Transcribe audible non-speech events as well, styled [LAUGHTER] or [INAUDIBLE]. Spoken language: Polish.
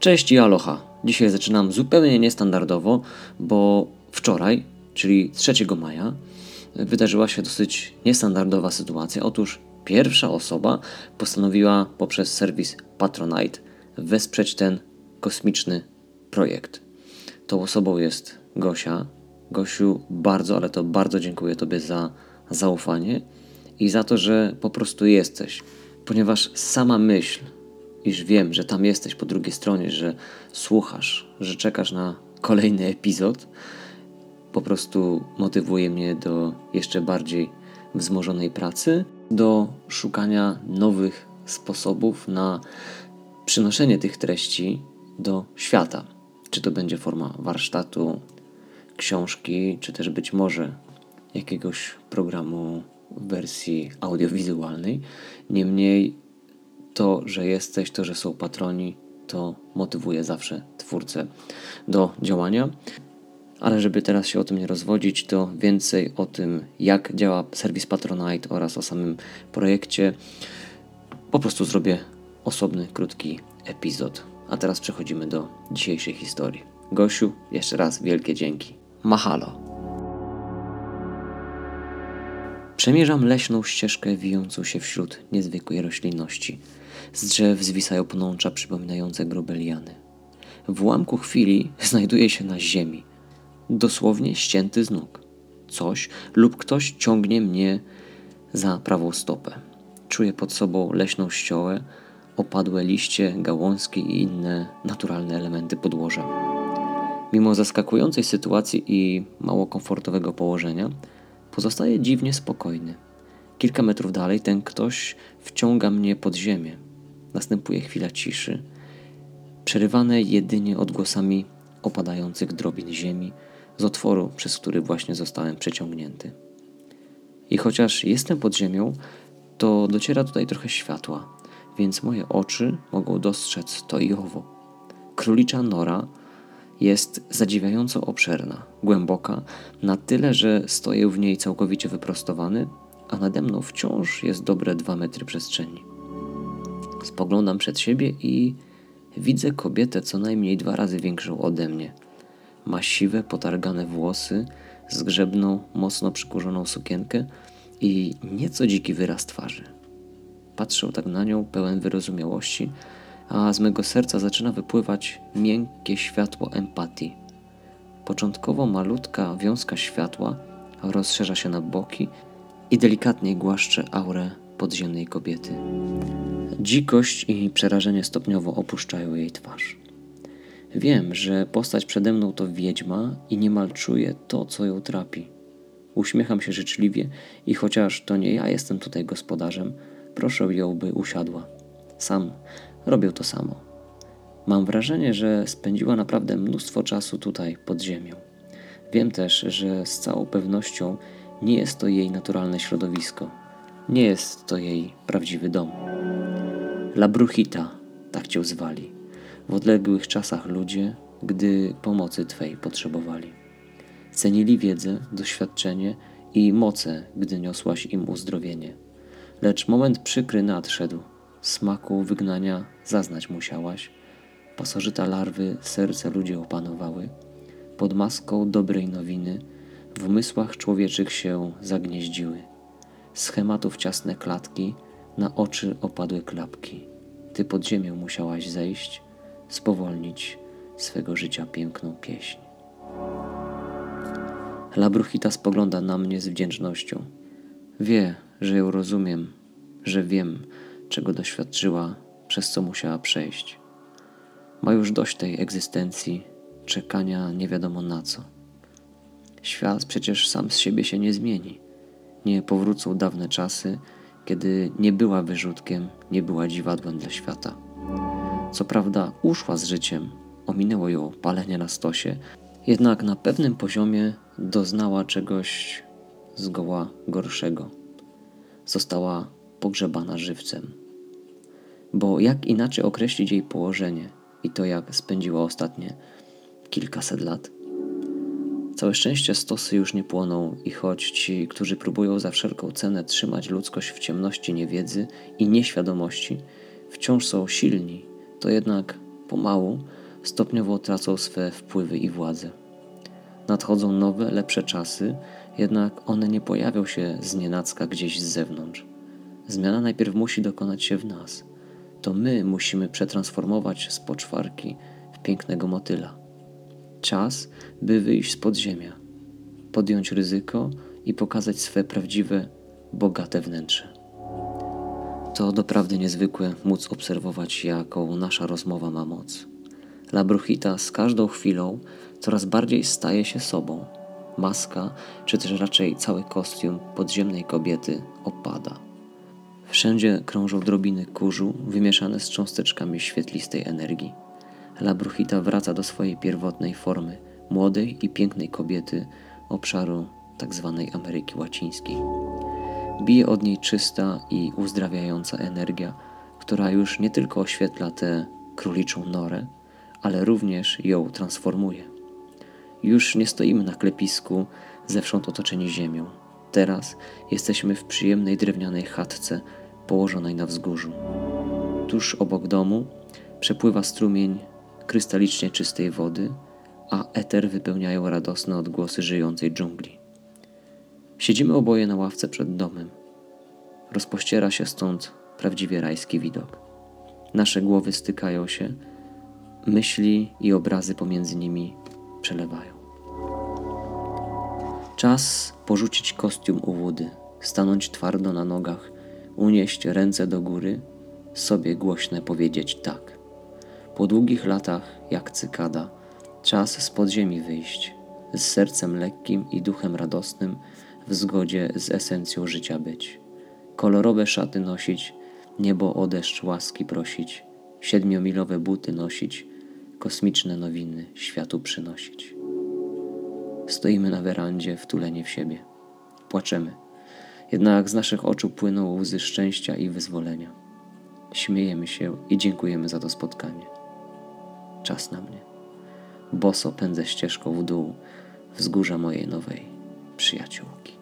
Cześć i aloha. Dzisiaj zaczynam zupełnie niestandardowo, bo wczoraj, czyli 3 maja, wydarzyła się dosyć niestandardowa sytuacja. Otóż pierwsza osoba postanowiła poprzez serwis Patronite wesprzeć ten kosmiczny projekt. Tą osobą jest Gosia. Gosiu, bardzo, ale to bardzo dziękuję Tobie za zaufanie i za to, że po prostu jesteś. Ponieważ sama myśl, iż wiem, że tam jesteś po drugiej stronie, że słuchasz, że czekasz na kolejny epizod, po prostu motywuje mnie do jeszcze bardziej wzmożonej pracy, do szukania nowych sposobów na przynoszenie tych treści do świata. Czy to będzie forma warsztatu, książki, czy też być może jakiegoś programu w wersji audiowizualnej. Niemniej to, że jesteś, to, że są patroni, to motywuje zawsze twórcę do działania. Ale żeby teraz się o tym nie rozwodzić, to więcej o tym, jak działa serwis Patronite oraz o samym projekcie, po prostu zrobię osobny, krótki epizod. A teraz przechodzimy do dzisiejszej historii. Gosiu, jeszcze raz wielkie dzięki. Mahalo. Przemierzam leśną ścieżkę wijącą się wśród niezwykłej roślinności. Z drzew zwisają pnącza przypominające grube liany. W ułamku chwili [LAUGHS] znajduję się na ziemi, dosłownie ścięty z nóg. Coś lub ktoś ciągnie mnie za prawą stopę. Czuję pod sobą leśną ściołę, opadłe liście, gałązki i inne naturalne elementy podłoża. Mimo zaskakującej sytuacji i mało komfortowego położenia, pozostaje dziwnie spokojny. Kilka metrów dalej ten ktoś wciąga mnie pod ziemię. Następuje chwila ciszy, przerywane jedynie odgłosami opadających drobin ziemi z otworu, przez który właśnie zostałem przeciągnięty. I chociaż jestem pod ziemią, to dociera tutaj trochę światła, więc moje oczy mogą dostrzec to i owo. Królicza nora jest zadziwiająco obszerna, głęboka, na tyle, że stoję w niej całkowicie wyprostowany, a nade mną wciąż jest dobre dwa metry przestrzeni. Spoglądam przed siebie i widzę kobietę co najmniej dwa razy większą ode mnie. Ma siwe, potargane włosy, zgrzebną, mocno przykurzoną sukienkę i nieco dziki wyraz twarzy. Patrzę tak na nią, pełen wyrozumiałości, a z mego serca zaczyna wypływać miękkie światło empatii. Początkowo malutka wiązka światła rozszerza się na boki i delikatnie głaszcze aurę podziemnej kobiety. Dzikość i przerażenie stopniowo opuszczają jej twarz. Wiem, że postać przede mną to wiedźma i niemal czuję to, co ją trapi. Uśmiecham się życzliwie i chociaż to nie ja jestem tutaj gospodarzem, proszę ją, by usiadła. Sam robią to samo. Mam wrażenie, że spędziła naprawdę mnóstwo czasu tutaj pod ziemią. Wiem też, że z całą pewnością nie jest to jej naturalne środowisko. Nie jest to jej prawdziwy dom. La Bruchita, tak cię zwali. W odległych czasach ludzie, gdy pomocy Twej potrzebowali. Cenili wiedzę, doświadczenie i moce, gdy niosłaś im uzdrowienie. Lecz moment przykry nadszedł, Smaku wygnania zaznać musiałaś. Pasożyta larwy serce ludzi opanowały. Pod maską dobrej nowiny w umysłach człowieczych się zagnieździły. Schematów ciasne klatki, na oczy opadły klapki. Ty pod ziemię musiałaś zejść, spowolnić swego życia piękną pieśń. Labruchita spogląda na mnie z wdzięcznością. Wie, że ją rozumiem, że wiem, czego doświadczyła, przez co musiała przejść. Ma już dość tej egzystencji, czekania nie wiadomo na co. Świat przecież sam z siebie się nie zmieni. Nie powrócą dawne czasy, kiedy nie była wyrzutkiem, nie była dziwadłem dla świata. Co prawda uszła z życiem, ominęło ją palenie na stosie, jednak na pewnym poziomie doznała czegoś zgoła gorszego. Została pogrzebana żywcem. Bo jak inaczej określić jej położenie i to, jak spędziła ostatnie kilkaset lat? Całe szczęście stosy już nie płoną i choć ci, którzy próbują za wszelką cenę trzymać ludzkość w ciemności niewiedzy i nieświadomości, wciąż są silni, to jednak pomału, stopniowo tracą swe wpływy i władzę. Nadchodzą nowe, lepsze czasy, jednak one nie pojawią się z nienacka gdzieś z zewnątrz. Zmiana najpierw musi dokonać się w nas. To my musimy przetransformować z poczwarki w pięknego motyla. Czas, by wyjść z podziemia, podjąć ryzyko i pokazać swe prawdziwe, bogate wnętrze. To doprawdy niezwykłe móc obserwować, jaką nasza rozmowa ma moc. La Bruchita z każdą chwilą coraz bardziej staje się sobą. Maska, czy też raczej cały kostium podziemnej kobiety opada. Wszędzie krążą drobiny kurzu wymieszane z cząsteczkami świetlistej energii. La Bruchita wraca do swojej pierwotnej formy, młodej i pięknej kobiety obszaru tzw. Tak Ameryki Łacińskiej. Bije od niej czysta i uzdrawiająca energia, która już nie tylko oświetla tę króliczą norę, ale również ją transformuje. Już nie stoimy na klepisku, zewsząd otoczeni ziemią. Teraz jesteśmy w przyjemnej drewnianej chatce położonej na wzgórzu. Tuż obok domu przepływa strumień krystalicznie czystej wody, a eter wypełniają radosne odgłosy żyjącej dżungli. Siedzimy oboje na ławce przed domem. Rozpościera się stąd prawdziwie rajski widok. Nasze głowy stykają się, myśli i obrazy pomiędzy nimi przelewają. Czas porzucić kostium u wody, stanąć twardo na nogach, unieść ręce do góry, sobie głośne powiedzieć tak. Po długich latach, jak cykada, czas z podziemi wyjść, z sercem lekkim i duchem radosnym, w zgodzie z esencją życia być. Kolorowe szaty nosić, niebo o deszcz łaski prosić, siedmiomilowe buty nosić, kosmiczne nowiny światu przynosić. Stoimy na werandzie, wtuleni w siebie. Płaczemy. Jednak z naszych oczu płyną łzy szczęścia i wyzwolenia. Śmiejemy się i dziękujemy za to spotkanie. Czas na mnie. Boso pędzę ścieżką w dół wzgórza mojej nowej przyjaciółki.